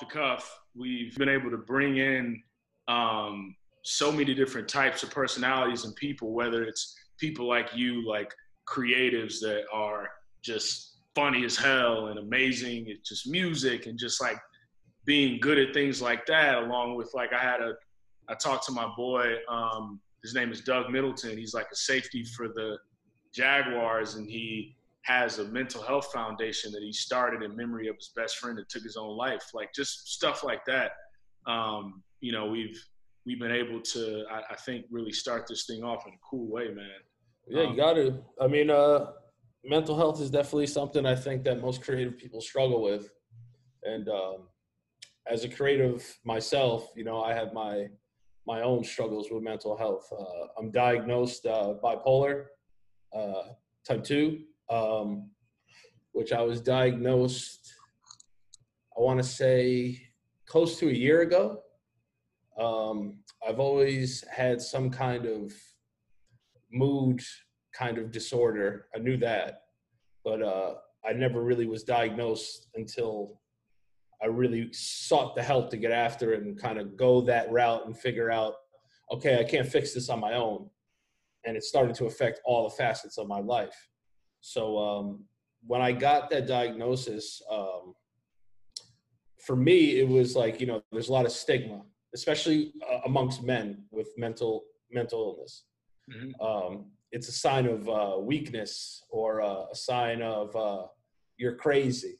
the cuff, we've been able to bring in um, so many different types of personalities and people, whether it's people like you, like creatives that are just funny as hell and amazing. It's just music and just like being good at things like that, along with like I had a, I talked to my boy, um, his name is Doug Middleton. He's like a safety for the Jaguars, and he has a mental health foundation that he started in memory of his best friend that took his own life. Like just stuff like that. Um, you know, we've we've been able to, I, I, think, really start this thing off in a cool way, man. Yeah, um, you got to. I mean, uh, mental health is definitely something I think that most creative people struggle with, and um, as a creative myself, you know, I have my my own struggles with mental health. Uh, I'm diagnosed uh, bipolar uh, type two, um, which I was diagnosed. I want to say close to a year ago. Um, I've always had some kind of mood kind of disorder. I knew that, but uh, I never really was diagnosed until I really sought the help to get after it and kind of go that route and figure out, okay, I can't fix this on my own. And it started to affect all the facets of my life. So um, when I got that diagnosis, um, for me, it was like, you know, there's a lot of stigma, especially uh, amongst men with mental mental illness. Mm-hmm. Um, it's a sign of uh, weakness or uh, a sign of uh, you're crazy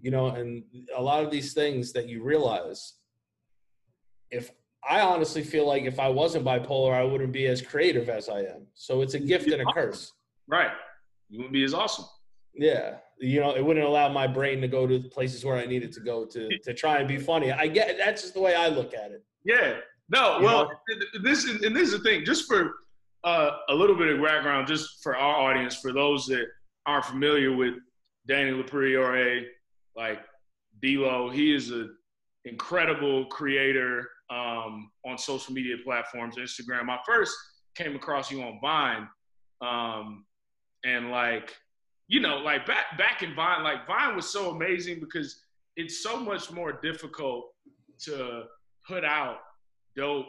you know, and a lot of these things that you realize, if I honestly feel like if I wasn't bipolar, I wouldn't be as creative as I am. So it's a gift and a curse. Right. You wouldn't be as awesome. Yeah. You know, it wouldn't allow my brain to go to places where I needed to go to to try and be funny. I get that's just the way I look at it. Yeah. No, you well, know? this is and this is the thing. Just for uh, a little bit of background, just for our audience, for those that aren't familiar with Danny LoPriore, like D'Lo, he is an incredible creator um, on social media platforms, Instagram. I first came across you on Vine, um, and like you know, like back back in Vine, like Vine was so amazing because it's so much more difficult to put out dope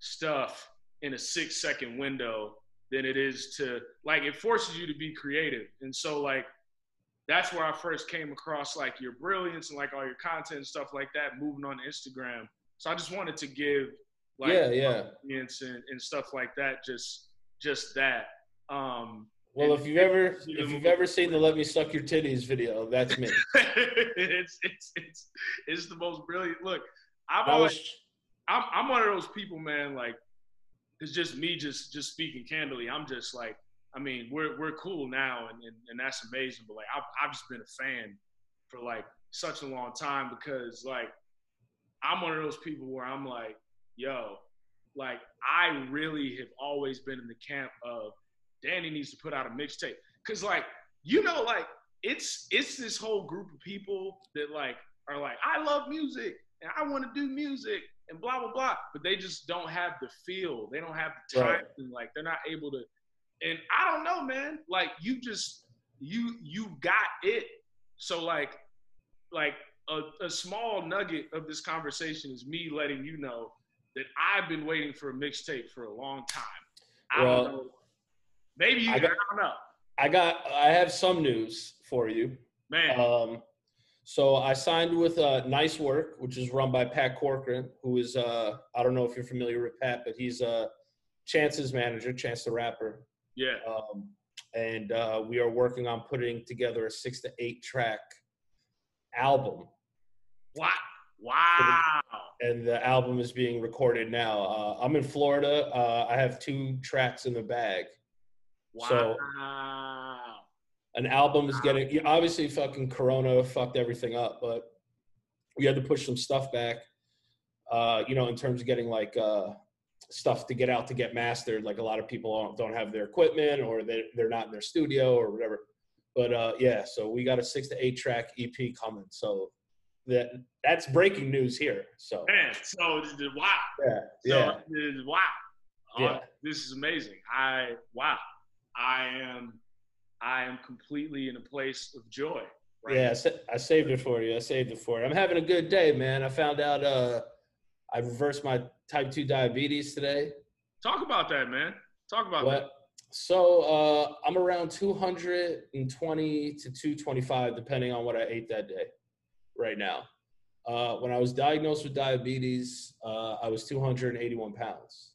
stuff in a six second window than it is to like it forces you to be creative. And so like that's where I first came across like your brilliance and like all your content and stuff like that, moving on Instagram. So I just wanted to give like yeah, yeah, and, and stuff like that. Just just that. Um, well, if you've ever if you've ever seen the "Let Me Suck Your Titties" video, that's me. it's it's it's it's the most brilliant. Look, I've always I'm I'm one of those people, man. Like it's just me, just just speaking candidly. I'm just like I mean, we're we're cool now, and, and, and that's amazing. But like, I've I've just been a fan for like such a long time because like I'm one of those people where I'm like, yo, like I really have always been in the camp of Danny needs to put out a mixtape because like you know like it's it's this whole group of people that like are like I love music and I want to do music and blah blah blah, but they just don't have the feel. They don't have the time. Right. And, like they're not able to and I don't know, man. Like you just you you got it. So like like a, a small nugget of this conversation is me letting you know that I've been waiting for a mixtape for a long time. I well, don't know. Maybe you I, got, I don't know. I got I have some news for you. Man. Um so I signed with uh, Nice Work, which is run by Pat Corcoran, who is uh, I don't know if you're familiar with Pat, but he's uh, Chance's manager, Chance the Rapper. Yeah. Um, and uh, we are working on putting together a six to eight track album. Wow. Wow. And the album is being recorded now. Uh, I'm in Florida. Uh, I have two tracks in the bag. Wow. So an album is getting obviously fucking Corona fucked everything up, but we had to push some stuff back. Uh, you know, in terms of getting like uh, stuff to get out to get mastered. Like a lot of people don't have their equipment or they, they're not in their studio or whatever. But uh, yeah, so we got a six to eight track EP coming. So that that's breaking news here. So man, so wow, yeah, so, yeah, wow, yeah. This is amazing. I wow, I am I am completely in a place of joy. Right yeah, I saved it for you. I saved it for you. I'm having a good day, man. I found out uh, I reversed my type two diabetes today. Talk about that, man. Talk about what? that. So uh, I'm around 220 to 225, depending on what I ate that day. Right now, uh, when I was diagnosed with diabetes, uh, I was 281 pounds,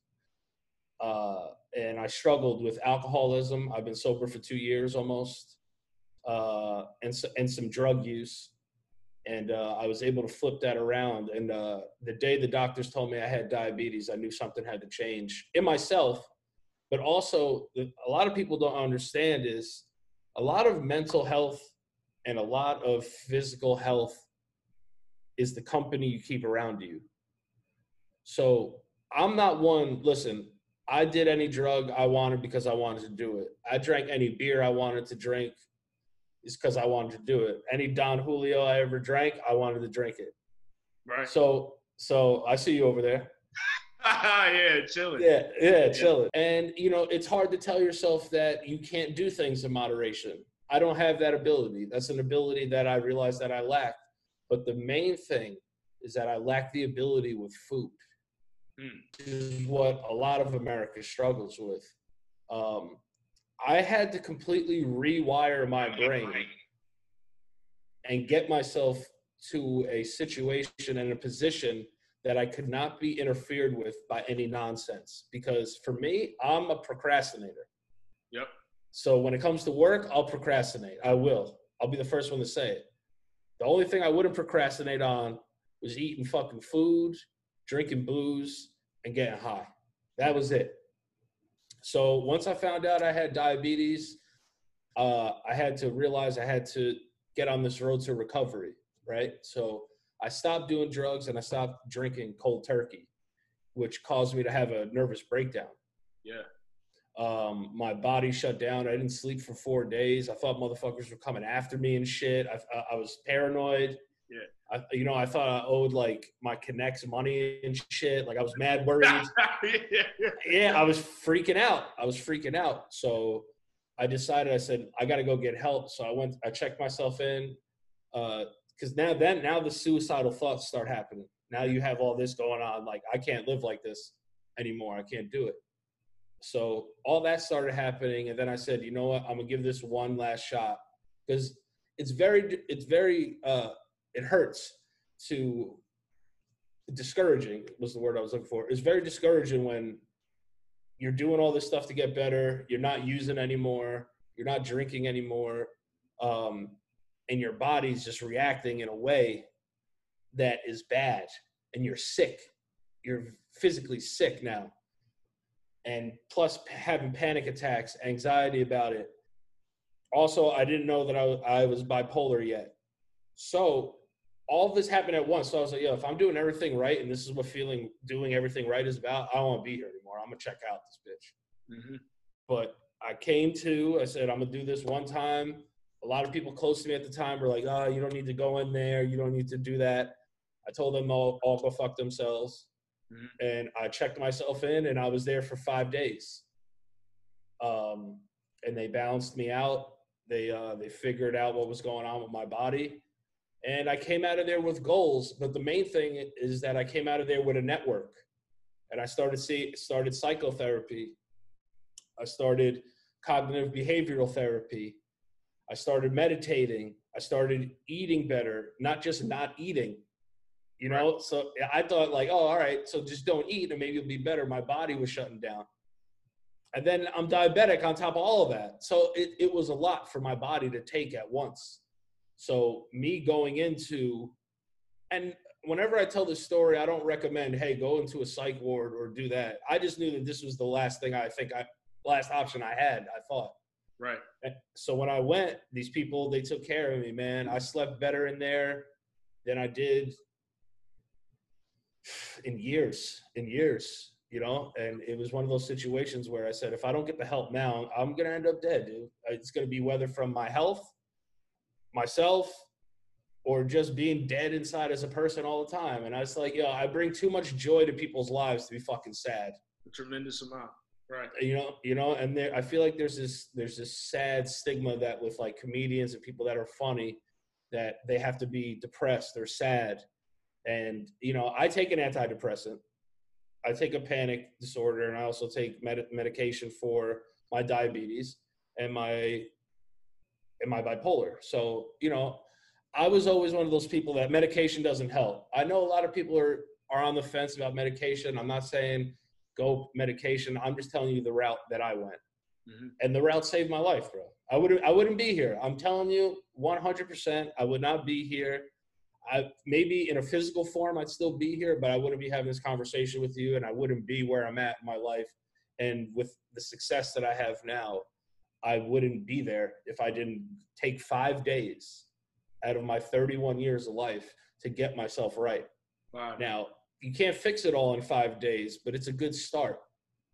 uh, and I struggled with alcoholism. I've been sober for two years almost, uh, and and some drug use, and uh, I was able to flip that around. And the day the doctors told me I had diabetes, I knew something had to change in myself but also a lot of people don't understand is a lot of mental health and a lot of physical health is the company you keep around you so i'm not one listen i did any drug i wanted because i wanted to do it i drank any beer i wanted to drink is because i wanted to do it any don julio i ever drank i wanted to drink it right so so i see you over there yeah, chilling. Yeah, yeah, chilling. And you know, it's hard to tell yourself that you can't do things in moderation. I don't have that ability. That's an ability that I realize that I lack. But the main thing is that I lack the ability with food. Mm. Is what a lot of America struggles with. Um, I had to completely rewire my brain and get myself to a situation and a position that I could not be interfered with by any nonsense. Because for me, I'm a procrastinator. Yep. So when it comes to work, I'll procrastinate. I will. I'll be the first one to say it. The only thing I wouldn't procrastinate on was eating fucking food, drinking booze, and getting high. That was it. So once I found out I had diabetes, uh, I had to realize I had to get on this road to recovery, right? So I stopped doing drugs and I stopped drinking cold turkey, which caused me to have a nervous breakdown. Yeah. Um, my body shut down. I didn't sleep for four days. I thought motherfuckers were coming after me and shit. I, I, I was paranoid. Yeah. I, you know, I thought I owed like my connects money and shit. Like I was mad worried. yeah, yeah, I was freaking out. I was freaking out. So I decided. I said I got to go get help. So I went. I checked myself in. Uh, because now then now the suicidal thoughts start happening. Now you have all this going on. Like I can't live like this anymore. I can't do it. So all that started happening, and then I said, you know what? I'm gonna give this one last shot because it's very it's very uh, it hurts to discouraging was the word I was looking for. It's very discouraging when you're doing all this stuff to get better. You're not using anymore. You're not drinking anymore. Um, and your body's just reacting in a way that is bad and you're sick you're physically sick now and plus having panic attacks anxiety about it also i didn't know that i, I was bipolar yet so all this happened at once so i was like yo if i'm doing everything right and this is what feeling doing everything right is about i don't want to be here anymore i'm gonna check out this bitch mm-hmm. but i came to i said i'm gonna do this one time a lot of people close to me at the time were like, "Oh, you don't need to go in there. You don't need to do that." I told them all, all go fuck themselves, mm-hmm. and I checked myself in, and I was there for five days. Um, and they balanced me out. They uh, they figured out what was going on with my body, and I came out of there with goals. But the main thing is that I came out of there with a network, and I started see started psychotherapy. I started cognitive behavioral therapy. I started meditating. I started eating better, not just not eating. You know, right. so I thought like, oh, all right, so just don't eat and maybe it'll be better. My body was shutting down. And then I'm diabetic on top of all of that. So it, it was a lot for my body to take at once. So me going into, and whenever I tell this story, I don't recommend, hey, go into a psych ward or do that. I just knew that this was the last thing I think I, last option I had, I thought. Right. So when I went, these people they took care of me, man. I slept better in there than I did in years, in years, you know. And it was one of those situations where I said, if I don't get the help now, I'm gonna end up dead, dude. It's gonna be whether from my health, myself, or just being dead inside as a person all the time. And I was like, yo, I bring too much joy to people's lives to be fucking sad. A tremendous amount. Right. You know, you know, and there, I feel like there's this there's this sad stigma that with like comedians and people that are funny, that they have to be depressed or sad. And, you know, I take an antidepressant, I take a panic disorder, and I also take med- medication for my diabetes and my and my bipolar. So, you know, I was always one of those people that medication doesn't help. I know a lot of people are are on the fence about medication. I'm not saying go medication. I'm just telling you the route that I went. Mm-hmm. And the route saved my life, bro. I wouldn't I wouldn't be here. I'm telling you 100% I would not be here. I maybe in a physical form I'd still be here, but I wouldn't be having this conversation with you and I wouldn't be where I'm at in my life and with the success that I have now. I wouldn't be there if I didn't take 5 days out of my 31 years of life to get myself right. Wow. Now, you can't fix it all in 5 days, but it's a good start.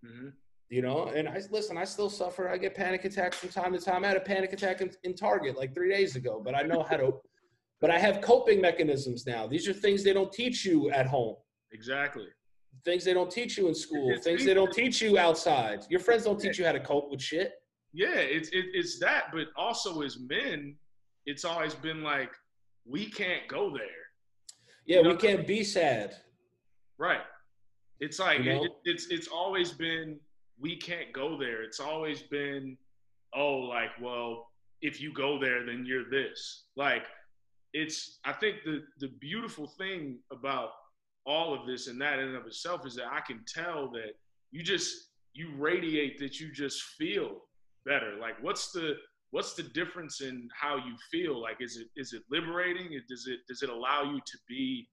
Mm-hmm. You know and i listen i still suffer. I get panic attacks from time to time. I had a panic attack in, in target like three days ago but i know how to but i have coping mechanisms now. These are things they don't teach you at home. Exactly. Things they don't teach you in school. Things they don't teach you outside. Your friends don't teach you how to cope with shit yeah it's it, it's that but also as men it's always been like we can't go there yeah you know? we can't be sad right it's like you know? it, it's it's always been we can't go there. It's always been, oh, like, well, if you go there, then you're this. Like, it's, I think the, the beautiful thing about all of this and that in and of itself is that I can tell that you just, you radiate that you just feel better. Like, what's the, what's the difference in how you feel? Like, is it, is it liberating? Does it, does it allow you to be,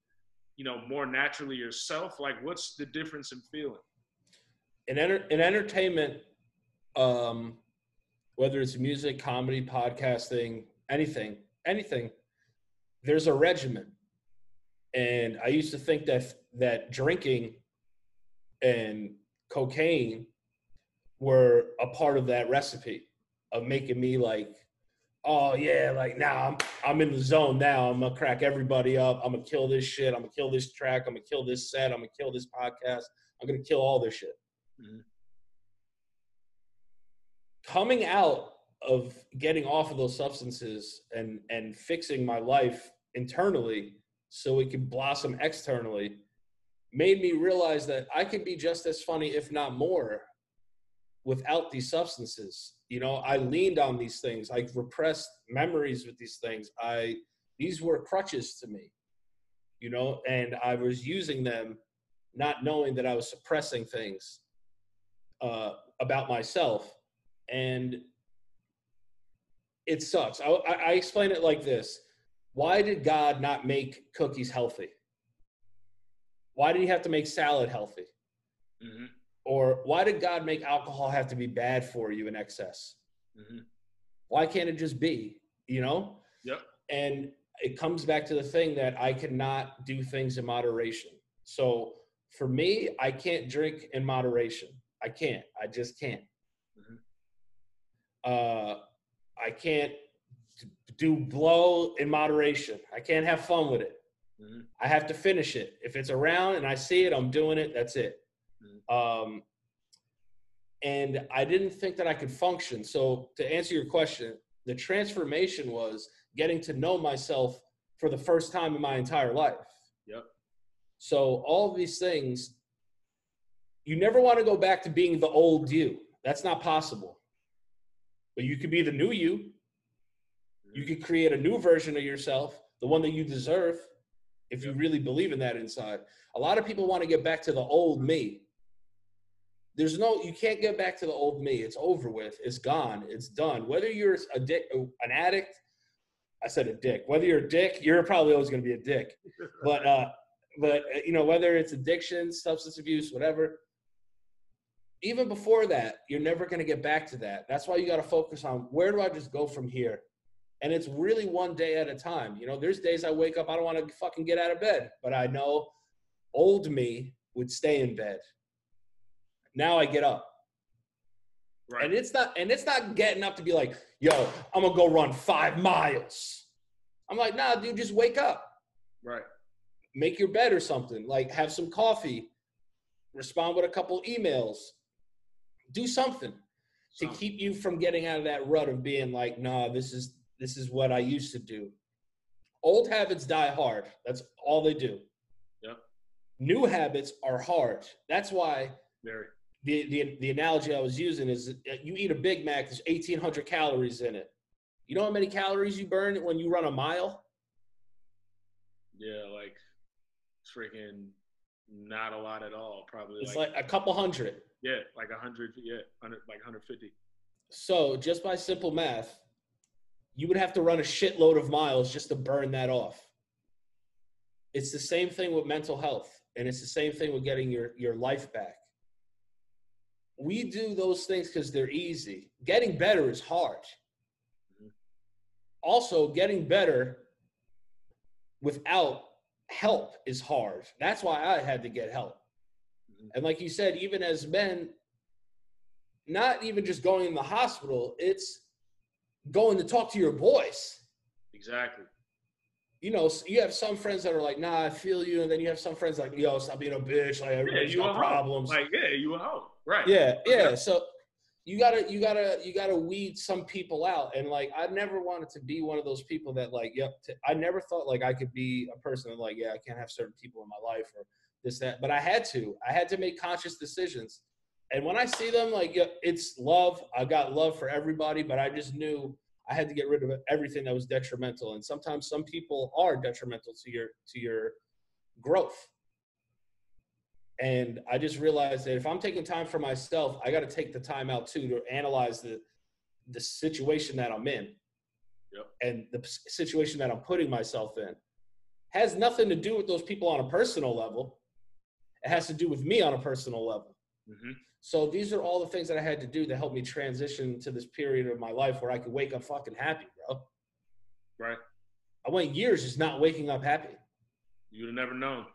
you know, more naturally yourself? Like, what's the difference in feeling? in, enter, in entertainment, um, whether it's music, comedy, podcasting, anything, anything, there's a regimen. And I used to think that that drinking and cocaine were a part of that recipe of making me like, oh yeah, like now I'm I'm in the zone now. I'm gonna crack everybody up. I'm gonna kill this shit. I'm gonna kill this track. I'm gonna kill this set. I'm gonna kill this podcast. I'm gonna kill all this shit. Mm-hmm. Coming out of getting off of those substances and and fixing my life internally so it could blossom externally made me realize that I could be just as funny, if not more, without these substances. You know, I leaned on these things. I repressed memories with these things. I these were crutches to me. You know, and I was using them not knowing that I was suppressing things uh, about myself, and it sucks. I, I explain it like this: Why did God not make cookies healthy? Why did He have to make salad healthy? Mm-hmm. Or why did God make alcohol have to be bad for you in excess? Mm-hmm. Why can't it just be? You know? Yep. And it comes back to the thing that I cannot do things in moderation. So for me, I can't drink in moderation. I can't. I just can't. Mm-hmm. Uh, I can't do blow in moderation. I can't have fun with it. Mm-hmm. I have to finish it. If it's around and I see it, I'm doing it. That's it. Um, and I didn't think that I could function. So to answer your question, the transformation was getting to know myself for the first time in my entire life. Yep. So all these things you never want to go back to being the old you. That's not possible. But you could be the new you. You could create a new version of yourself, the one that you deserve, if you really believe in that inside. A lot of people want to get back to the old me. There's no, you can't get back to the old me. It's over with. It's gone. It's done. Whether you're a dick, an addict, I said a dick. Whether you're a dick, you're probably always going to be a dick. But, uh, but you know, whether it's addiction, substance abuse, whatever, even before that, you're never going to get back to that. That's why you got to focus on where do I just go from here? And it's really one day at a time. You know, there's days I wake up, I don't want to fucking get out of bed, but I know old me would stay in bed. Now I get up. Right. And it's not and it's not getting up to be like, yo, I'm gonna go run five miles. I'm like, nah, dude, just wake up. Right. Make your bed or something. Like have some coffee, respond with a couple emails, do something to keep you from getting out of that rut of being like, nah, this is this is what I used to do. Old habits die hard. That's all they do. Yep. New habits are hard. That's why Very. The, the the analogy I was using is uh, you eat a Big Mac, there's 1,800 calories in it. You know how many calories you burn when you run a mile? Yeah, like freaking not a lot at all. Probably it's like, like a couple hundred. Yeah, like a hundred. Yeah, 100, like 150. So just by simple math, you would have to run a shitload of miles just to burn that off. It's the same thing with mental health, and it's the same thing with getting your, your life back. We do those things because they're easy. Getting better is hard. Also, getting better without help is hard. That's why I had to get help. And like you said, even as men, not even just going in the hospital, it's going to talk to your boys. Exactly. You know, you have some friends that are like, "Nah, I feel you," and then you have some friends like, "Yo, stop being a bitch." Like everybody's yeah, got problems. Like, yeah, you hoe, right? Yeah, yeah. So you gotta, you gotta, you gotta weed some people out. And like, I never wanted to be one of those people that like, yep. T- I never thought like I could be a person that like, yeah, I can't have certain people in my life or this that. But I had to. I had to make conscious decisions and when I see them, like it's love. I got love for everybody, but I just knew I had to get rid of everything that was detrimental. And sometimes some people are detrimental to your to your growth. And I just realized that if I'm taking time for myself, I got to take the time out too to analyze the the situation that I'm in. Yep. And the situation that I'm putting myself in has nothing to do with those people on a personal level. It has to do with me on a personal level. Mm-hmm. So these are all the things that I had to do to help me transition to this period of my life where I could wake up fucking happy, bro. Right. I went years just not waking up happy. You'd have never known.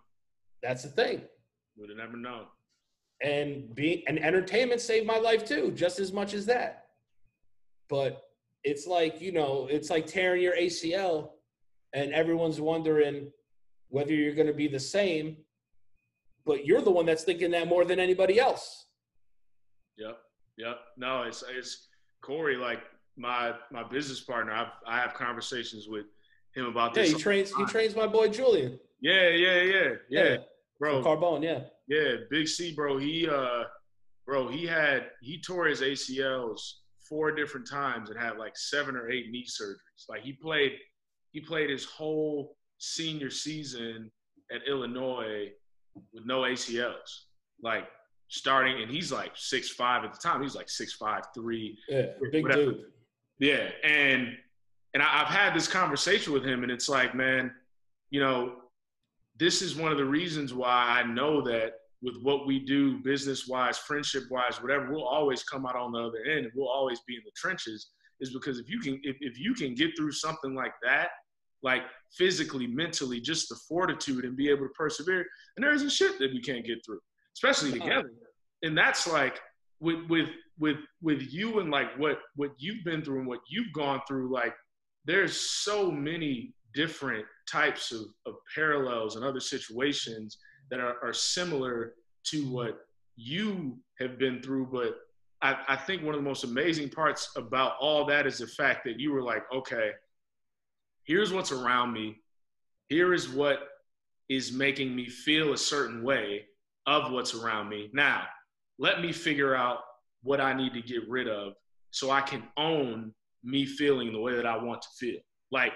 That's the thing. Would have never known. And being and entertainment saved my life too, just as much as that. But it's like, you know, it's like tearing your ACL and everyone's wondering whether you're going to be the same, but you're the one that's thinking that more than anybody else. Yep. Yep. No, it's it's Corey, like my my business partner. I've I have conversations with him about this. Yeah, he trains he trains my boy Julian. Yeah, yeah, yeah, yeah. yeah. Bro. Carbone, yeah. Yeah, Big C, bro. He uh bro, he had he tore his ACLs four different times and had like seven or eight knee surgeries. Like he played he played his whole senior season at Illinois with no ACLs. Like starting, and he's like six five at the time. He's like six five three. Yeah, big whatever. dude. Yeah, and and I, I've had this conversation with him, and it's like, man, you know, this is one of the reasons why I know that with what we do, business wise, friendship wise, whatever, we'll always come out on the other end, and we'll always be in the trenches. Is because if you can if, if you can get through something like that, like physically, mentally, just the fortitude and be able to persevere, and there isn't shit that we can't get through especially together. And that's like with with with with you and like what what you've been through and what you've gone through. Like there's so many different types of, of parallels and other situations that are, are similar to what you have been through. But I, I think one of the most amazing parts about all that is the fact that you were like, okay, here's what's around me. Here is what is making me feel a certain way of what's around me. Now, let me figure out what I need to get rid of so I can own me feeling the way that I want to feel. Like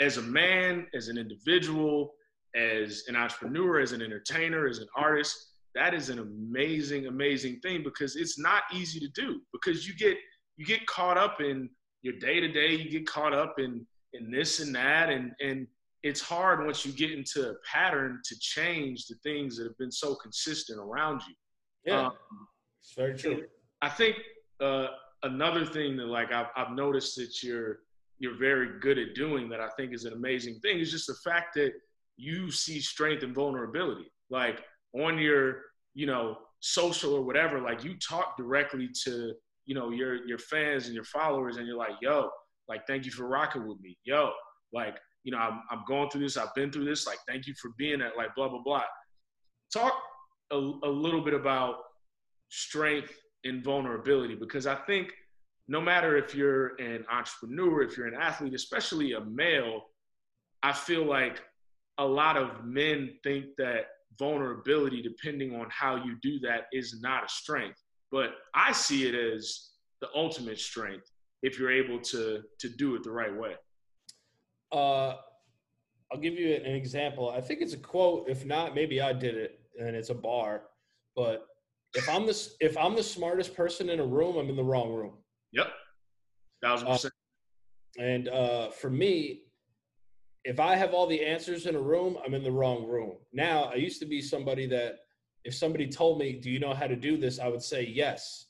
as a man, as an individual, as an entrepreneur, as an entertainer, as an artist, that is an amazing, amazing thing because it's not easy to do because you get you get caught up in your day to day, you get caught up in in this and that, and and it's hard once you get into a pattern to change the things that have been so consistent around you. Yeah, um, it's very true. I think uh, another thing that like I've, I've noticed that you're you're very good at doing that I think is an amazing thing is just the fact that you see strength and vulnerability. Like on your you know social or whatever, like you talk directly to you know your your fans and your followers, and you're like, yo, like thank you for rocking with me, yo, like you know, I'm, I'm going through this. I've been through this. Like, thank you for being at like blah, blah, blah. Talk a, a little bit about strength and vulnerability because I think no matter if you're an entrepreneur, if you're an athlete, especially a male, I feel like a lot of men think that vulnerability, depending on how you do that, is not a strength. But I see it as the ultimate strength if you're able to to do it the right way. Uh, I'll give you an example. I think it's a quote. If not, maybe I did it, and it's a bar. But if I'm the if I'm the smartest person in a room, I'm in the wrong room. Yep, thousand percent. Uh, and uh, for me, if I have all the answers in a room, I'm in the wrong room. Now, I used to be somebody that if somebody told me, "Do you know how to do this?" I would say yes,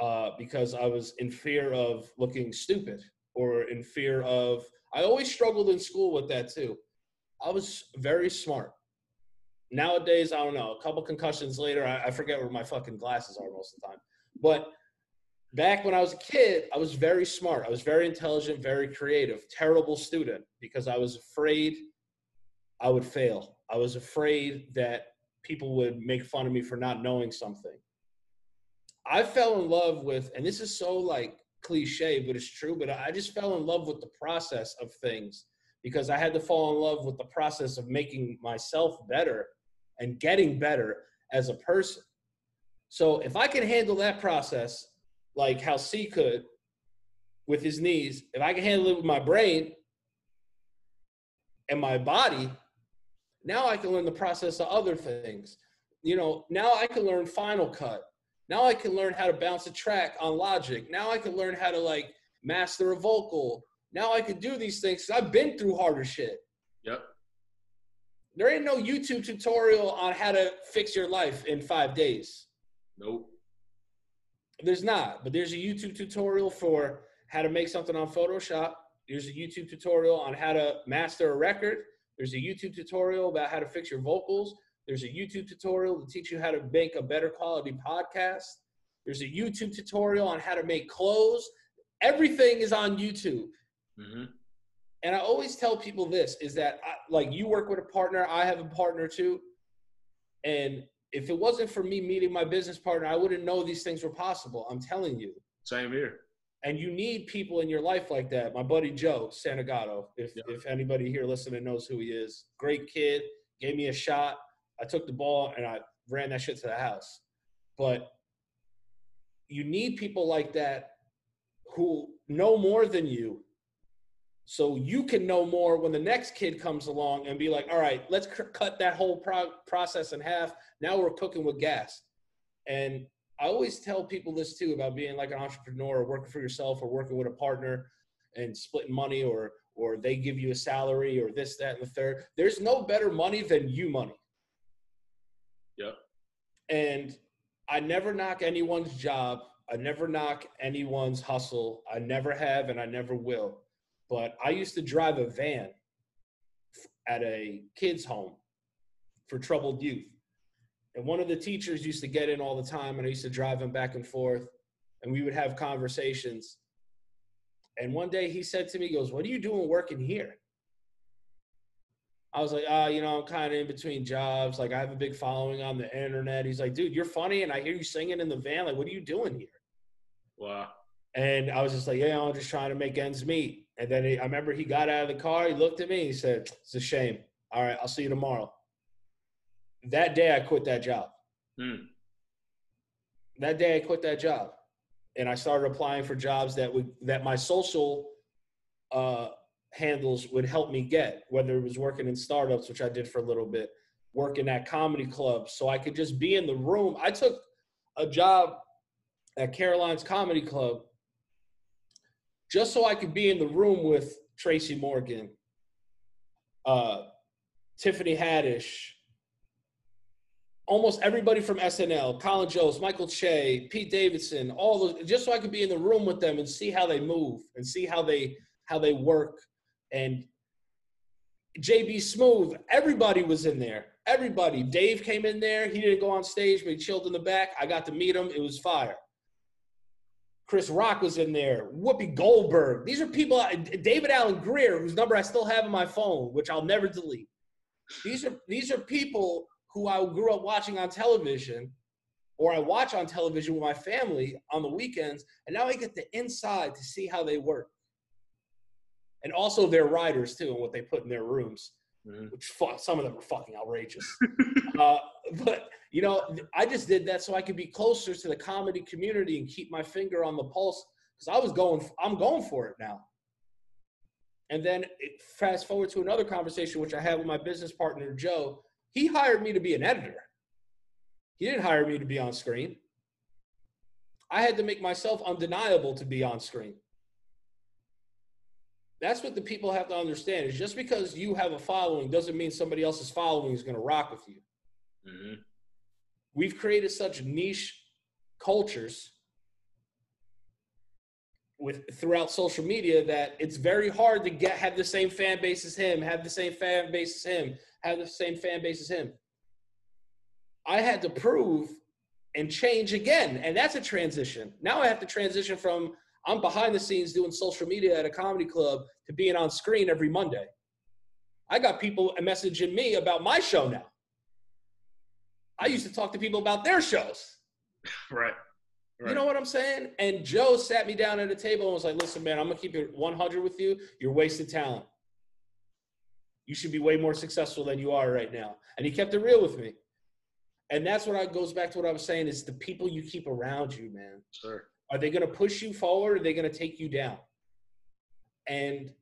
uh, because I was in fear of looking stupid or in fear of. I always struggled in school with that too. I was very smart. Nowadays, I don't know. A couple concussions later, I, I forget where my fucking glasses are most of the time. But back when I was a kid, I was very smart. I was very intelligent, very creative. Terrible student because I was afraid I would fail. I was afraid that people would make fun of me for not knowing something. I fell in love with, and this is so like cliche, but it's true, but I just fell in love with the process of things because I had to fall in love with the process of making myself better and getting better as a person. So if I can handle that process, like how C could with his knees, if I can handle it with my brain and my body, now I can learn the process of other things. You know, now I can learn Final Cut. Now I can learn how to bounce a track on Logic. Now I can learn how to like master a vocal. Now I can do these things. I've been through harder shit. Yep. There ain't no YouTube tutorial on how to fix your life in five days. Nope. There's not, but there's a YouTube tutorial for how to make something on Photoshop. There's a YouTube tutorial on how to master a record. There's a YouTube tutorial about how to fix your vocals. There's a YouTube tutorial to teach you how to make a better quality podcast. There's a YouTube tutorial on how to make clothes. Everything is on YouTube. Mm-hmm. And I always tell people this is that, I, like, you work with a partner, I have a partner too. And if it wasn't for me meeting my business partner, I wouldn't know these things were possible. I'm telling you. Same here. And you need people in your life like that. My buddy Joe Santagato, if yeah. if anybody here listening knows who he is, great kid, gave me a shot. I took the ball and I ran that shit to the house. But you need people like that who know more than you so you can know more when the next kid comes along and be like, all right, let's c- cut that whole pro- process in half. Now we're cooking with gas. And I always tell people this too about being like an entrepreneur or working for yourself or working with a partner and splitting money or or they give you a salary or this, that, and the third. There's no better money than you money. Yep. And I never knock anyone's job. I never knock anyone's hustle. I never have and I never will but I used to drive a van at a kids' home for troubled youth. And one of the teachers used to get in all the time, and I used to drive him back and forth, and we would have conversations. And one day he said to me, he goes, What are you doing working here? I was like, ah, you know, I'm kind of in between jobs. Like, I have a big following on the internet. He's like, dude, you're funny, and I hear you singing in the van. Like, what are you doing here? Wow. And I was just like, yeah, I'm just trying to make ends meet. And then he, I remember he got out of the car. He looked at me. He said, "It's a shame. All right, I'll see you tomorrow." That day, I quit that job. Hmm. That day, I quit that job, and I started applying for jobs that would that my social uh, handles would help me get. Whether it was working in startups, which I did for a little bit, working at comedy clubs, so I could just be in the room. I took a job at Caroline's Comedy Club just so I could be in the room with Tracy Morgan, uh, Tiffany Haddish, almost everybody from SNL, Colin Jost, Michael Che, Pete Davidson, all those, just so I could be in the room with them and see how they move and see how they how they work. And JB Smoove, everybody was in there. Everybody. Dave came in there. He didn't go on stage, but he chilled in the back. I got to meet him. It was fire. Chris Rock was in there, Whoopi Goldberg. These are people, David Alan Grier, whose number I still have on my phone, which I'll never delete. These are these are people who I grew up watching on television, or I watch on television with my family on the weekends, and now I get the inside to see how they work. and also their riders too, and what they put in their rooms, mm-hmm. which fuck, some of them are fucking outrageous. uh, but you know, I just did that so I could be closer to the comedy community and keep my finger on the pulse because I was going, I'm going for it now. And then fast forward to another conversation which I had with my business partner Joe. He hired me to be an editor. He didn't hire me to be on screen. I had to make myself undeniable to be on screen. That's what the people have to understand is just because you have a following doesn't mean somebody else's following is going to rock with you. Mm-hmm. We've created such niche cultures with throughout social media that it's very hard to get have the same fan base as him, have the same fan base as him, have the same fan base as him. I had to prove and change again. And that's a transition. Now I have to transition from I'm behind the scenes doing social media at a comedy club to being on screen every Monday. I got people messaging me about my show now. I used to talk to people about their shows. Right. right. You know what I'm saying? And Joe sat me down at a table and was like, listen, man, I'm going to keep it 100 with you. You're wasted talent. You should be way more successful than you are right now. And he kept it real with me and that's what I goes back to what I was saying is the people you keep around you, man. Sure. Are they going to push you forward? Or are they going to take you down? And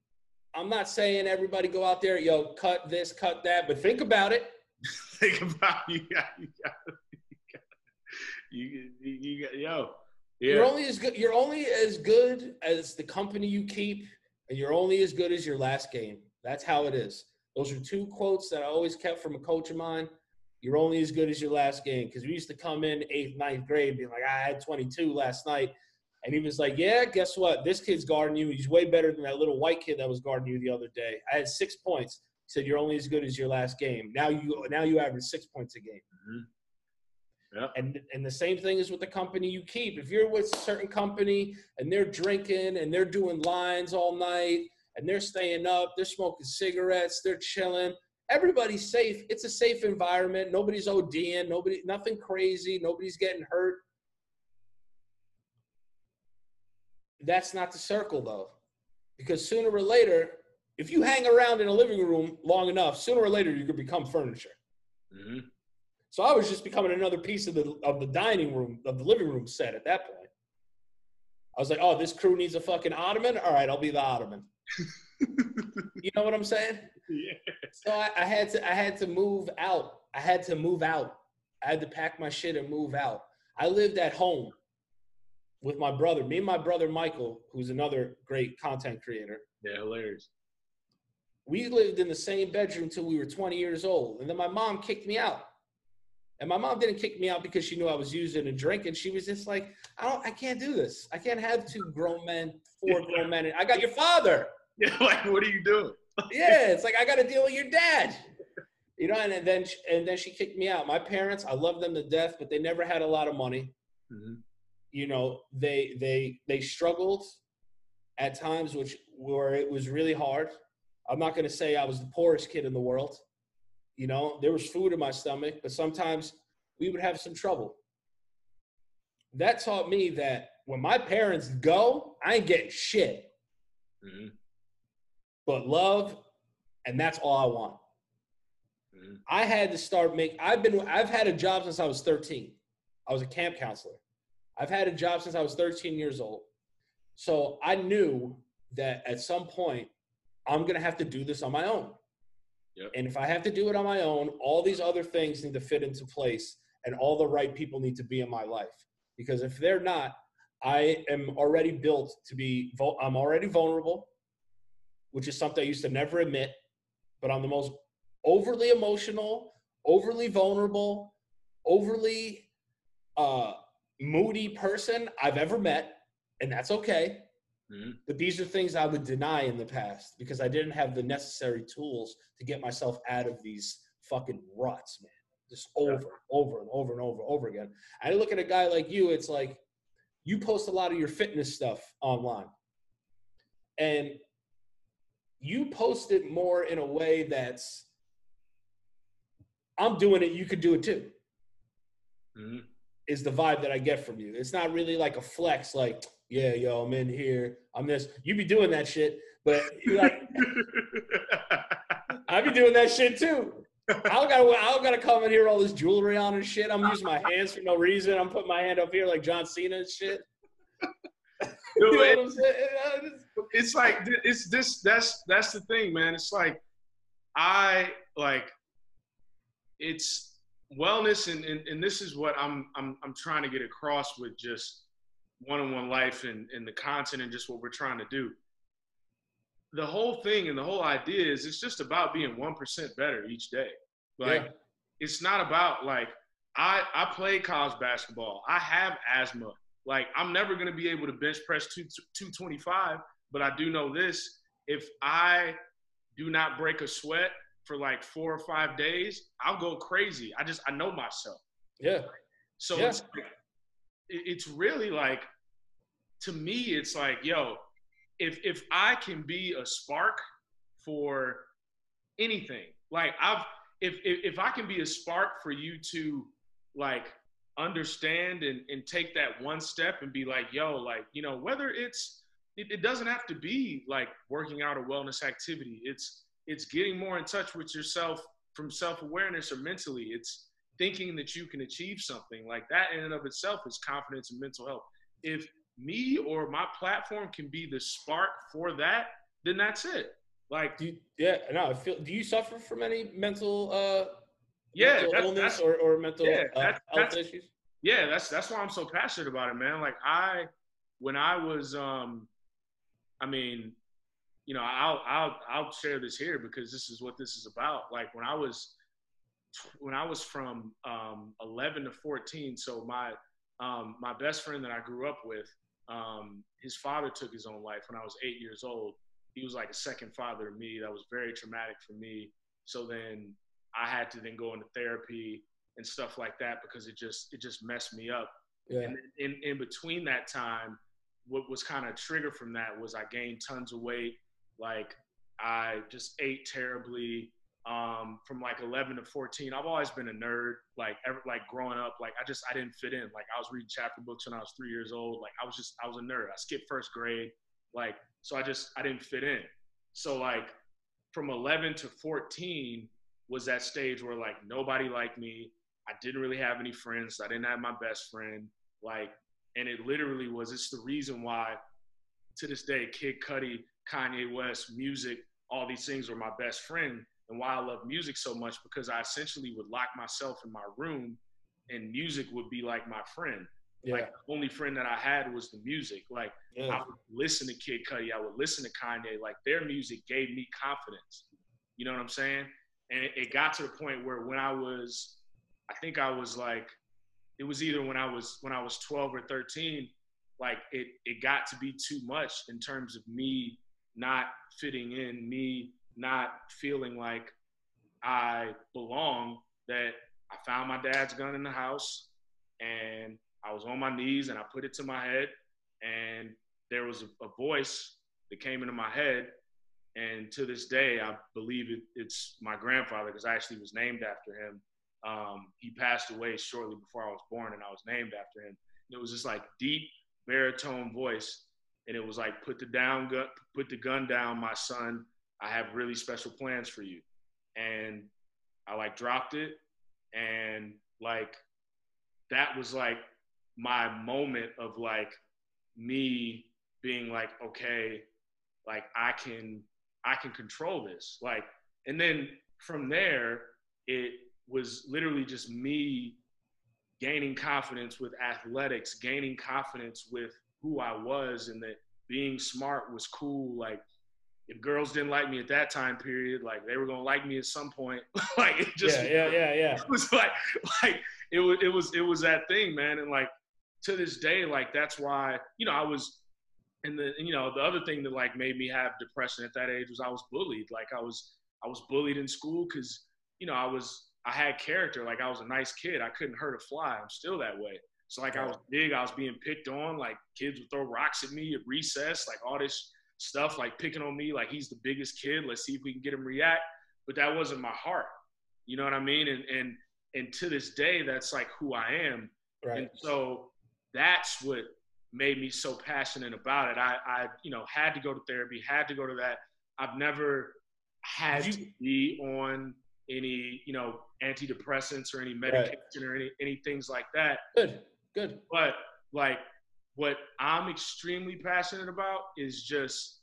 I'm not saying everybody go out there, yo, cut this, cut that, but think about it. think about you got, you got, you, you, you got, yo. Yeah. You're only as good. You're only as good as the company you keep, and you're only as good as your last game. That's how it is. Those are two quotes that I always kept from a coach of mine you're only as good as your last game. Because we used to come in eighth, ninth grade, being like, I had 22 last night. And he was like, Yeah, guess what? This kid's guarding you. He's way better than that little white kid that was guarding you the other day. I had six points. Said, You're only as good as your last game. Now you now you average six points a game. Mm-hmm. Yep. And and the same thing is with the company you keep. If you're with a certain company and they're drinking and they're doing lines all night and they're staying up, they're smoking cigarettes, they're chilling, everybody's safe. It's a safe environment. Nobody's ODing. Nobody, nothing crazy. Nobody's getting hurt. That's not the circle, though, because sooner or later, if you hang around in a living room long enough, sooner or later you could become furniture. Mm-hmm. So I was just becoming another piece of the of the dining room of the living room set at that point. I was like, oh, this crew needs a fucking ottoman. All right, I'll be the ottoman. you know what I'm saying? Yeah. So I, I, had to I had to move out. I had to move out. I had to pack my shit and move out. I lived at home with my brother. Me and my brother Michael, who's another great content creator. Yeah, hilarious. We lived in the same bedroom until we were 20 years old. And then my mom kicked me out. And my mom didn't kick me out because she knew I was using and drinking. She was just like, I don't I can't do this. I can't have two grown men, four grown men. I got your father. Yeah, like what are you doing? yeah, it's like I got to deal with your dad. You know, and, then and then she kicked me out. My parents, I love them to death, but they never had a lot of money. Mm-hmm. You know, they they they struggled at times, which where it was really hard. I'm not going to say I was the poorest kid in the world. You know, there was food in my stomach, but sometimes we would have some trouble. That taught me that when my parents go, I ain't getting shit. Mm-hmm but love, and that's all I want. Mm-hmm. I had to start make. I've been. I've had a job since I was 13. I was a camp counselor. I've had a job since I was 13 years old. So I knew that at some point I'm gonna have to do this on my own. Yep. And if I have to do it on my own, all these other things need to fit into place, and all the right people need to be in my life. Because if they're not, I am already built to be. I'm already vulnerable which is something I used to never admit, but I'm the most overly emotional, overly vulnerable, overly uh, moody person I've ever met, and that's okay. Mm-hmm. But these are things I would deny in the past because I didn't have the necessary tools to get myself out of these fucking ruts, man. Just over, yeah. over and over and over and over again. I look at a guy like you, it's like you post a lot of your fitness stuff online. And you post it more in a way that's I'm doing it, you could do it too. Mm-hmm. Is the vibe that I get from you. It's not really like a flex, like, Yeah, yo, I'm in here. I'm this. You be doing that shit, but like, I be doing that shit too. I don't gotta I don't gotta come in here all this jewelry on and shit. I'm using my hands for no reason. I'm putting my hand up here like John Cena and shit. you know what I'm saying? It's like it's this that's that's the thing, man. It's like I like it's wellness and, and, and this is what I'm I'm I'm trying to get across with just one-on-one life and, and the content and just what we're trying to do the whole thing and the whole idea is it's just about being 1% better each day. Like, yeah. it's not about like, I, I play college basketball. I have asthma. Like, I'm never going to be able to bench press two, 225, but I do know this. If I do not break a sweat for like four or five days, I'll go crazy. I just, I know myself. Yeah. So yeah. It's, it's really like, to me, it's like, yo, if if I can be a spark for anything, like I've if if, if I can be a spark for you to like understand and, and take that one step and be like, yo, like, you know, whether it's it, it doesn't have to be like working out a wellness activity. It's it's getting more in touch with yourself from self-awareness or mentally. It's thinking that you can achieve something. Like that in and of itself is confidence and mental health. If me or my platform can be the spark for that, then that's it. Like, do you, yeah, no, I feel. Do you suffer from any mental, uh, yeah, mental that's, illness that's, or, or mental yeah, uh, that's, health issues? Yeah, that's that's why I'm so passionate about it, man. Like I, when I was, um, I mean, you know, I'll I'll I'll share this here because this is what this is about. Like when I was, when I was from um, 11 to 14, so my um, my best friend that I grew up with, um, his father took his own life when I was eight years old. He was like a second father to me. That was very traumatic for me. So then I had to then go into therapy and stuff like that because it just it just messed me up. Yeah. And in, in between that time, what was kind of triggered from that was I gained tons of weight. Like I just ate terribly um, from like 11 to 14. I've always been a nerd. Like ever, like growing up, like I just I didn't fit in. Like I was reading chapter books when I was three years old. Like I was just I was a nerd. I skipped first grade. Like so I just I didn't fit in. So like from 11 to 14 was that stage where like nobody liked me. I didn't really have any friends. So I didn't have my best friend. Like and it literally was. It's the reason why to this day, Kid Cudi, Kanye West, music, all these things were my best friend and why I love music so much because I essentially would lock myself in my room and music would be like my friend. Yeah. Like the only friend that I had was the music. Like yeah. I would listen to Kid Cudi, I would listen to Kanye. Like their music gave me confidence. You know what I'm saying? And it, it got to the point where when I was, I think I was like, it was either when I was when I was 12 or 13, like it it got to be too much in terms of me not fitting in, me not feeling like I belong, that I found my dad's gun in the house and I was on my knees and I put it to my head and there was a, a voice that came into my head and to this day I believe it, it's my grandfather because I actually was named after him. Um, he passed away shortly before I was born and I was named after him. And it was this like deep baritone voice and it was like put the down gun put the gun down my son I have really special plans for you. And I like dropped it. And like that was like my moment of like me being like okay like I can I can control this. Like and then from there it was literally just me gaining confidence with athletics gaining confidence with who I was and that being smart was cool. Like if girls didn't like me at that time period, like they were gonna like me at some point. like it just yeah, yeah, yeah, yeah. It was like like it was it was it was that thing, man. And like to this day, like that's why you know I was, and the you know the other thing that like made me have depression at that age was I was bullied. Like I was I was bullied in school because you know I was I had character. Like I was a nice kid. I couldn't hurt a fly. I'm still that way. So like I was big. I was being picked on. Like kids would throw rocks at me at recess. Like all this stuff like picking on me like he's the biggest kid. Let's see if we can get him react. But that wasn't my heart. You know what I mean? And and and to this day, that's like who I am. Right. And so that's what made me so passionate about it. I, I, you know, had to go to therapy, had to go to that. I've never had you, to be on any, you know, antidepressants or any medication right. or any, any things like that. Good, good. But like what I'm extremely passionate about is just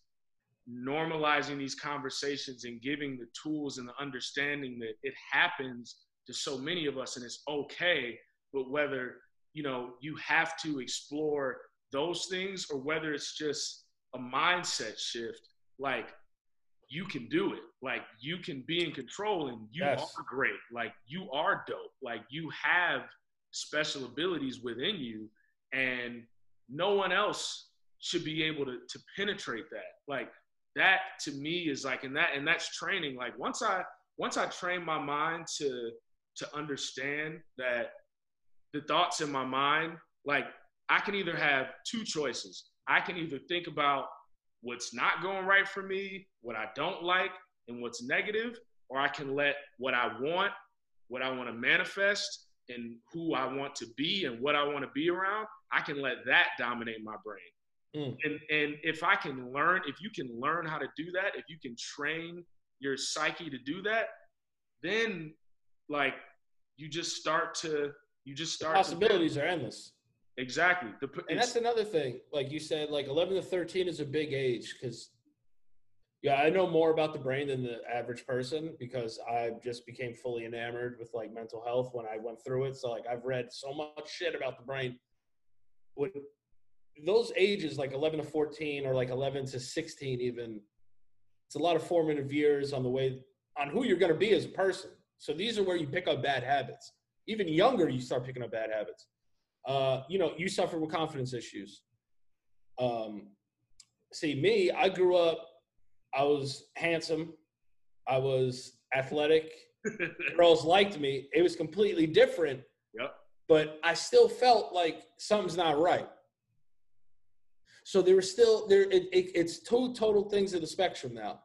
normalizing these conversations and giving the tools and the understanding that it happens to so many of us and it's okay. But whether you know you have to explore those things or whether it's just a mindset shift like you can do it. Like you can be in control and you yes. are great. Like you are dope. Like you have special abilities within you. And no one else should be able to to penetrate that. Like that to me is like and that and that's training. Like once i once i train my mind to to understand that the thoughts in my mind like i can either have two choices. I can either think about what's not going right for me what i don't like and what's negative or i can let what i want what i want to manifest and who i want to be and what i want to be around i can let that dominate my brain Mm. And and if I can learn, if you can learn how to do that, if you can train your psyche to do that, then like you just start to you just start. The possibilities to, are endless. Exactly. The, and that's another thing. Like you said, like 11 to 13 is a big age because, yeah, I know more about the brain than the average person because I just became fully enamored with like mental health when I went through it. So like I've read so much shit about the brain. When those ages like 11 to 14 or like 11 to 16 even it's a lot of formative years on the way on who you're going to be as a person. So these are where you pick up bad habits. Even younger you start picking up bad habits. Uh, you know you suffer with confidence issues. Um, see me i grew up i was handsome i was athletic. Girls liked me. It was completely different yep. But i still felt like something's not right so there was still there. It, it, it's two total things of the spectrum now.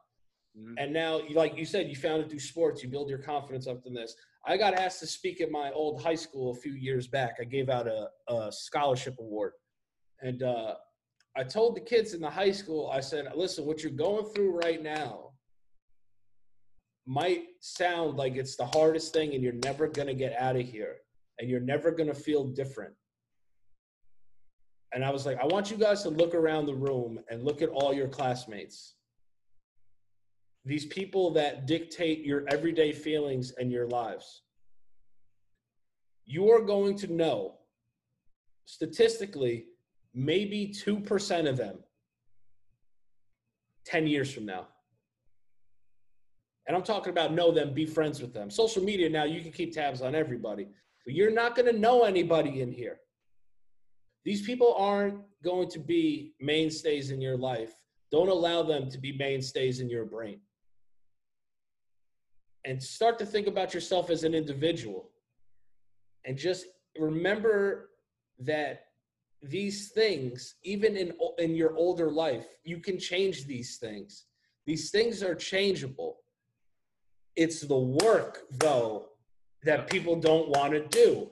Mm-hmm. And now, like you said, you found it through sports. You build your confidence up in this. I got asked to speak at my old high school a few years back. I gave out a, a scholarship award, and uh, I told the kids in the high school, I said, "Listen, what you're going through right now might sound like it's the hardest thing, and you're never going to get out of here, and you're never going to feel different and I was like, I want you guys to look around the room and look at all your classmates. These people that dictate your everyday feelings and your lives. You are going to know statistically maybe 2% of them 10 years from now. And I'm talking about know them, be friends with them. Social media now, you can keep tabs on everybody, you're not going to know anybody in here. These people aren't going to be mainstays in your life. Don't allow them to be mainstays in your brain. And start to think about yourself as an individual. And just remember that these things, even in, in your older life, you can change these things. These things are changeable. It's the work, though, that people don't want to do.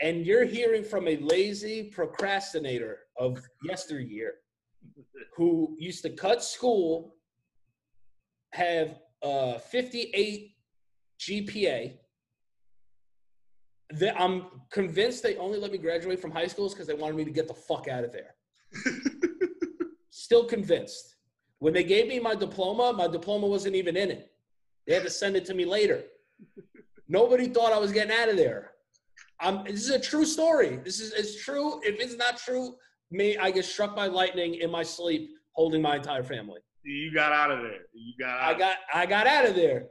And you're hearing from a lazy procrastinator of yesteryear who used to cut school, have uh, a 58 GPA. That I'm convinced they only let me graduate from high schools because they wanted me to get the fuck out of there. Still convinced. When they gave me my diploma, my diploma wasn't even in it. They had to send it to me later. Nobody thought I was getting out of there. I'm, this is a true story. This is it's true. If it's not true, me, I get struck by lightning in my sleep, holding my entire family. You got out of there. You got. I got. I got out of there,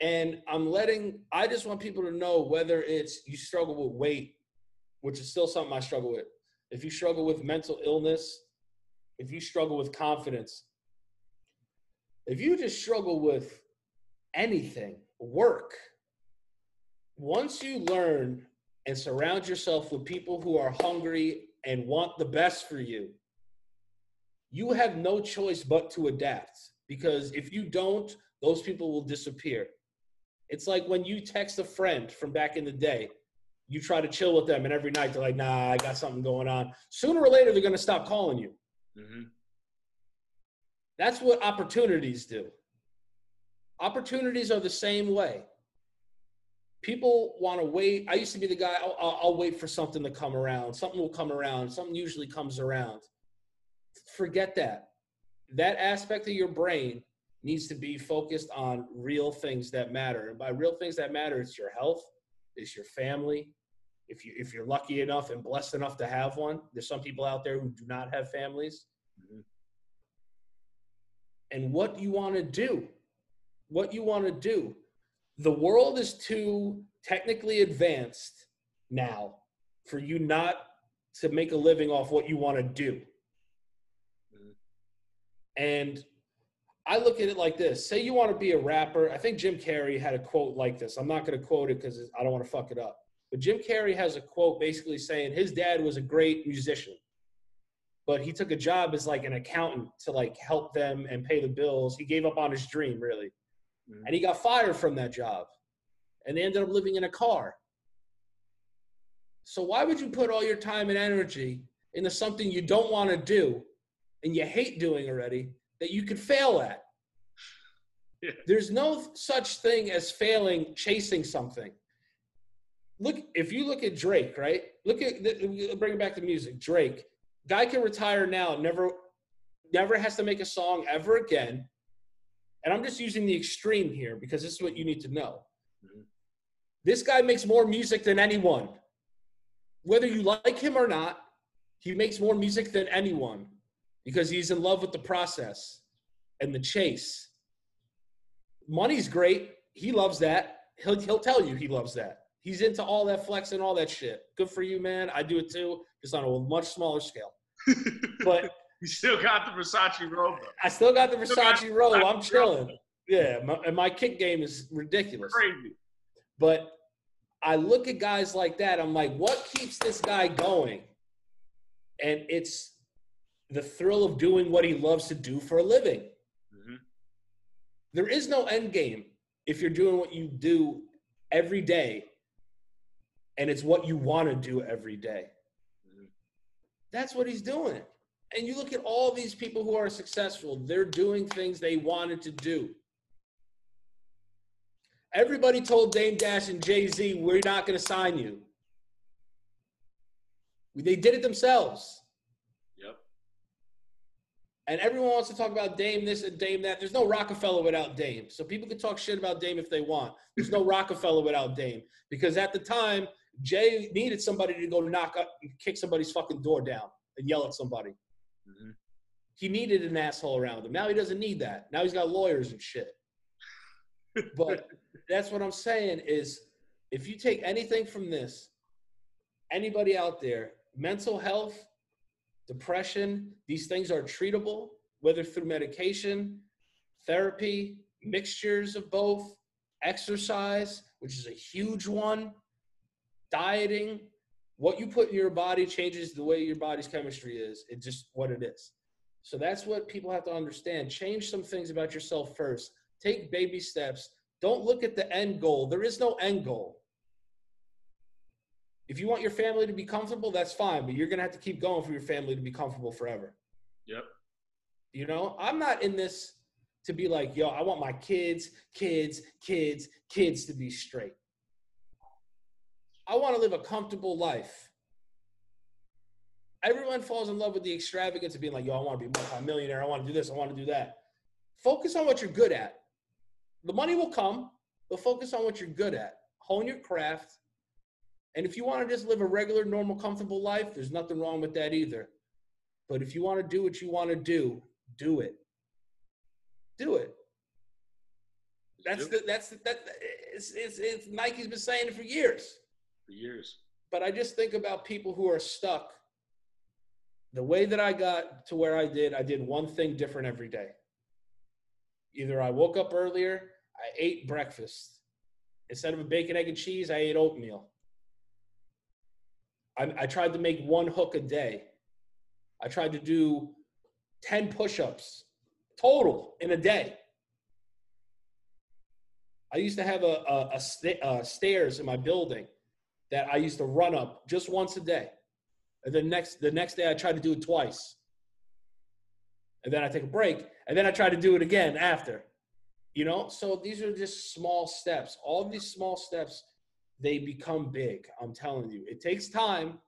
and I'm letting. I just want people to know whether it's you struggle with weight, which is still something I struggle with. If you struggle with mental illness, if you struggle with confidence, if you just struggle with anything, work. Once you learn and surround yourself with people who are hungry and want the best for you, you have no choice but to adapt because if you don't, those people will disappear. It's like when you text a friend from back in the day You try to chill with them, and every night they're like, "Nah, I got something going on." Sooner or later, they're going to stop calling you. Mm-hmm. That's what opportunities do. Opportunities are the same way. People want to wait. I used to be the guy, I'll, I'll, wait for something to come around. Something will come around. Something usually comes around. Forget that. That aspect of your brain needs to be focused on real things that matter. And by real things that matter, it's your health, it's your family. If you if you're lucky enough and blessed enough to have one, there's some people out there who do not have families. Mm-hmm. And what you want to do, what you want to do. The world is too technically advanced now for you not to make a living off what you want to do. And I look at it like this. Say you want to be a rapper. I think Jim Carrey had a quote like this. I'm not going to quote it because I don't want to fuck it up. But Jim Carrey has a quote basically saying his dad was a great musician, but he took a job as like an accountant to like help them and pay the bills. He gave up on his dream, really. Mm-hmm. And he got fired from that job. And they ended up living in a car. So why would you put all your time and energy into something you don't want to do and you hate doing already that you could fail at. Yeah. There's no such thing as failing chasing something. Look, if you look at Drake, right? Look at bring it back to music. Drake, guy can retire now, never, never has to make a song ever again. And I'm just using the extreme here because this is what you need to know. Mm-hmm. This guy makes more music than anyone. Whether you like him or not, he makes more music than anyone because he's in love with the process and the chase. Money's great. He loves that. He'll, he'll tell you he loves that. He's into all that flex and all that shit. Good for you, man. I do it too, just on a much smaller scale. But you still got the Versace robe. Though. I still got the Versace robe. I'm chilling. Yeah, my, and my kick game is ridiculous. Crazy. But I look at guys like that. I'm like, what keeps this guy going? And it's the thrill of doing what he loves to do for a living. Mm-hmm. There is no end game if you're doing what you do every day and it's what you want to do every day. Mm-hmm. That's what he's doing. And you look at all these people who are successful, they're doing things they wanted to do. Everybody told Dame Dash and Jay Z, we're not going to sign you. They did it themselves. Yep. And everyone wants to talk about Dame this and Dame that. There's no Roc-A-Fella without Dame. So people can talk shit about Dame if they want. There's no Roc-A-Fella without Dame. Because at the time, Jay needed somebody to go knock up and kick somebody's fucking door down and yell at somebody. Mm-hmm. He needed an asshole around him. Now he doesn't need that. Now he's got lawyers and shit. But that's what I'm saying is if you take anything from this, anybody out there, mental health depression. These things are treatable, whether through medication, therapy, mixtures of both, exercise, which is a huge one, dieting. What you put in your body changes the way your body's chemistry is. It's just what it is. So that's what people have to understand. Change some things about yourself first. Take baby steps. Don't look at the end goal. There is no end goal. If you want your family to be comfortable, that's fine, but you're gonna have to keep going for your family to be comfortable forever. Yep. You know, I'm not in this to be like, yo, I want my kids, kids, kids, kids to be straight. I want to live a comfortable life. Everyone falls in love with the extravagance of being like, yo, I want to be a millionaire. I want to do this. I want to do that. Focus on what you're good at. The money will come, but focus on what you're good at. Hone your craft and if you want to just live a regular, normal, comfortable life, there's nothing wrong with that either. But if you want to do what you want to do, do it. Do it. That's the that's the, that it's, it's it's Nike's been saying it for years. For years. But I just think about people who are stuck. The way that I got to where I did, I did one thing different every day. Either I woke up earlier, I ate breakfast. Instead of a bacon, egg, and cheese, I ate oatmeal. I, I tried to make one hook a day. I tried to do 10 push ups total in a day. I used to have a, a, a, st- a, uh, stairs in my building that I used to run up just once a day. And then next the next day I tried to do it twice. And then I take a break. And then I try to do it again after. You know? So these are just small steps. All these small steps, they become big. I'm telling you. It takes time.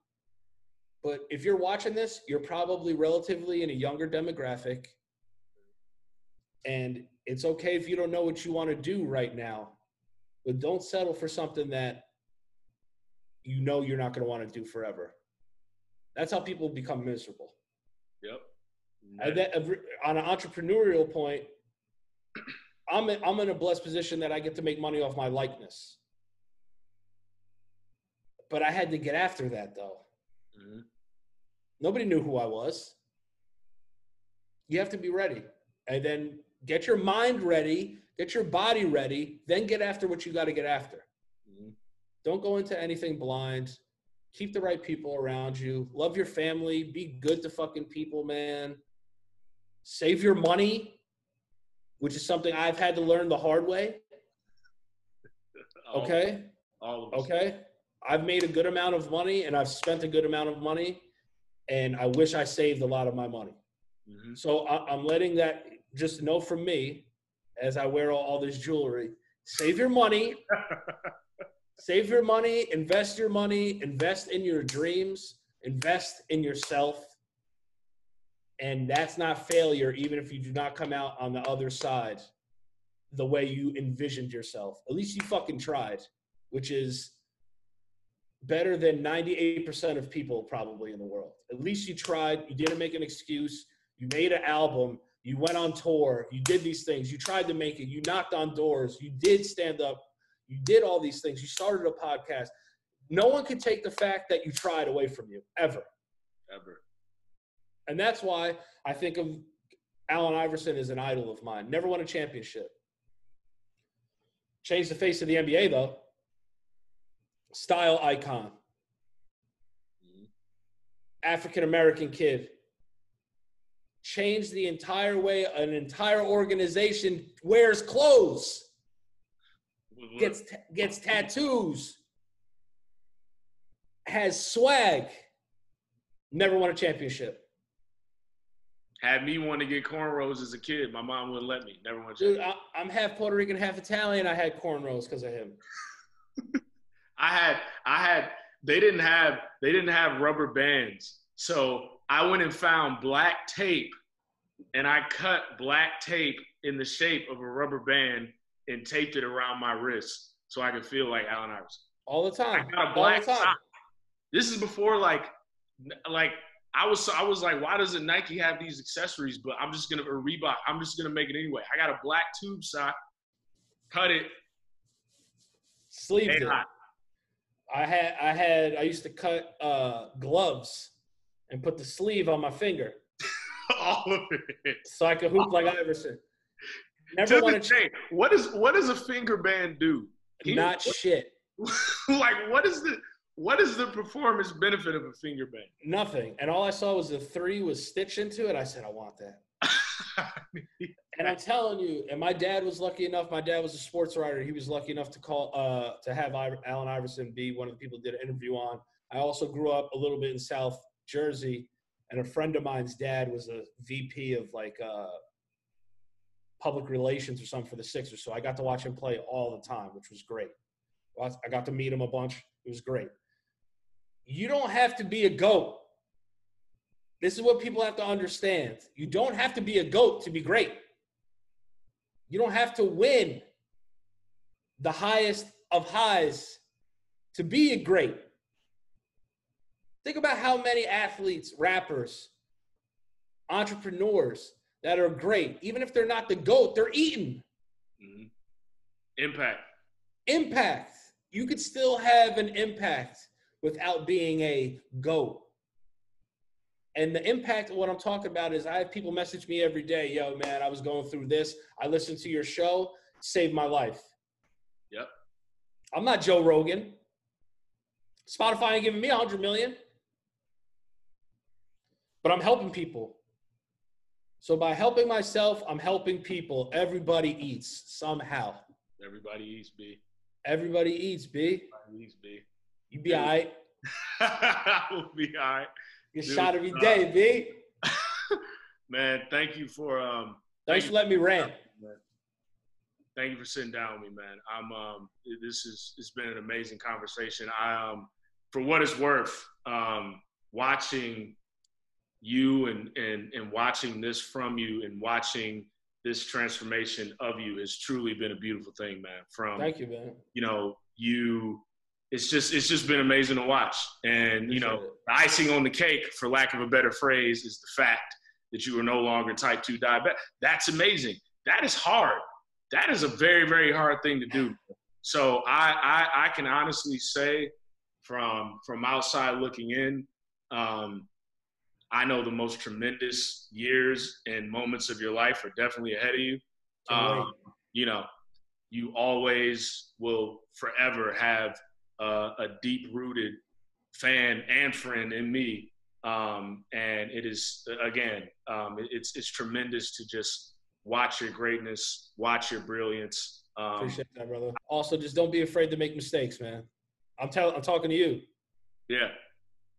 But if you're watching this, you're probably relatively in a younger demographic. And it's okay if you don't know what you want to do right now, but don't settle for something that you know you're not going to want to do forever. That's how people become miserable. Yep. And that, on an entrepreneurial point, I'm in, I'm in a blessed position that I get to make money off my likeness. But I had to get after that though. Mm-hmm. Nobody knew who I was. You have to be ready. And then get your mind ready, get your body ready, then get after what you got to get after. Don't go into anything blind. Keep the right people around you. Love your family. Be good to fucking people, man. Save your money, which is something I've had to learn the hard way. Okay. All okay. I've made a good amount of money and I've spent a good amount of money, and I wish I saved a lot of my money. Mm-hmm. So I, am letting that just know from me as I wear all, all this jewelry save your money. save your money, invest your money, invest in your dreams, invest in yourself. And that's not failure, even if you do not come out on the other side the way you envisioned yourself. At least you fucking tried, which is better than 98% of people probably in the world. At least you tried. You didn't make an excuse. You made an album. You went on tour. You did these things. You tried to make it. You knocked on doors. You did stand up. You did all these things. You started a podcast. No one can take the fact that you tried away from you ever. Ever. And that's why I think of Allen Iverson as an idol of mine. Never won a championship. Changed the face of the NBA though. Style icon. Mm-hmm. African American kid changed the entire way an entire organization wears clothes, gets gets tattoos, has swag. Never won a championship. Had me want to get cornrows as a kid. My mom wouldn't let me. Never won. Dude, I, I'm half Puerto Rican, half Italian. I had cornrows because of him. I had, I had. They didn't have, they didn't have rubber bands. So I went and found black tape and I cut black tape in the shape of a rubber band and taped it around my wrist so I could feel like Allen Iverson. All the time. I got a black sock. This is before like like I was I was like, why doesn't Nike have these accessories? But I'm just gonna or Reebok, I'm just gonna make it anyway. I got a black tube sock, cut it, sleeve it. I had I had I used to cut uh, gloves and put the sleeve on my finger. All of it. So I could hoop like Iverson. Never to this day, what is what does a finger band do? Not what, shit. like what is the what is the performance benefit of a finger band? Nothing. And all I saw was the three was stitched into it. I said, I want that. and I'm telling you, and my dad was lucky enough. My dad was a sports writer. He was lucky enough to call uh, to have Allen Iverson be one of the people did an interview on. I also grew up a little bit in South Jersey, and a friend of mine's dad was a VP of like uh, public relations or something for the Sixers. So I got to watch him play all the time, which was great. I got to meet him a bunch. It was great. You don't have to be a GOAT. This is what people have to understand. You don't have to be a GOAT to be great. You don't have to win the highest of highs to be a great. Think about how many athletes, rappers, entrepreneurs that are great, even if they're not the GOAT, they're eating. Mm-hmm. Impact. Impact. You could still have an impact without being a GOAT. And the impact of what I'm talking about is I have people message me every day, yo, man, I was going through this. I listened to your show, saved my life. Yep. I'm not Joe Rogan. Spotify ain't giving me a hundred million but I'm helping people. So by helping myself, I'm helping people. Everybody eats somehow. Everybody eats, B. Everybody eats, B. Everybody eats, B. You be all right. I will be all right. Get shot every uh, day, B. man, thank you for um. Thanks for letting me rant. Thank you for sitting down with me, man. I'm um. This is it's been an amazing conversation. I um, for what it's worth, um, watching you and and and watching this from you and watching this transformation of you has truly been a beautiful thing, man. From thank you, man. You know, you it's just it's just been amazing to watch. And you know, the icing on the cake, for lack of a better phrase, is the fact that you are no longer type two diabetic. That's amazing. That is hard. That is a very very hard thing to do. So I I, I can honestly say, from from outside looking in, um, I know the most tremendous years and moments of your life are definitely ahead of you. Um, you know, you always will forever have uh, a deep rooted fan and friend in me. Um, and it is, again, um, it, it's, it's tremendous to just watch your greatness, watch your brilliance. Um, Appreciate that, brother. Also, just don't be afraid to make mistakes, man. I'm telling, I'm talking to you. Yeah.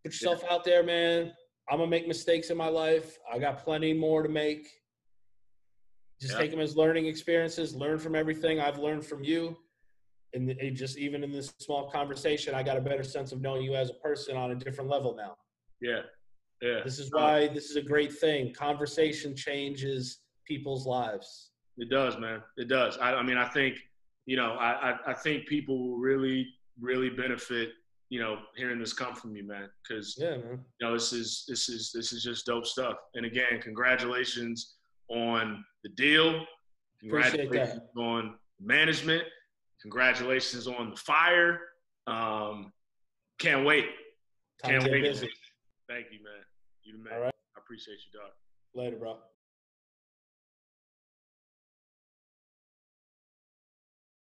Put yourself yeah. out there, man. I'm gonna make mistakes in my life. I got plenty more to make. Just take them as learning experiences. Learn from everything I've learned from you, and just even in this small conversation, I got a better sense of knowing you as a person on a different level now. Yeah, yeah. This is why this is a great thing. Conversation changes people's lives. It does, man. It does. I, I mean, I think you know, I, I, I think people will really, really benefit you know, hearing this come from you, man. Because yeah, man. you know, this is this is this is just dope stuff. And again, congratulations on the deal. Congratulations on management. Congratulations on the fire. Um, can't wait. Time can't wait. Thank you, man. You the man. All right. I appreciate you, dog. Later, bro.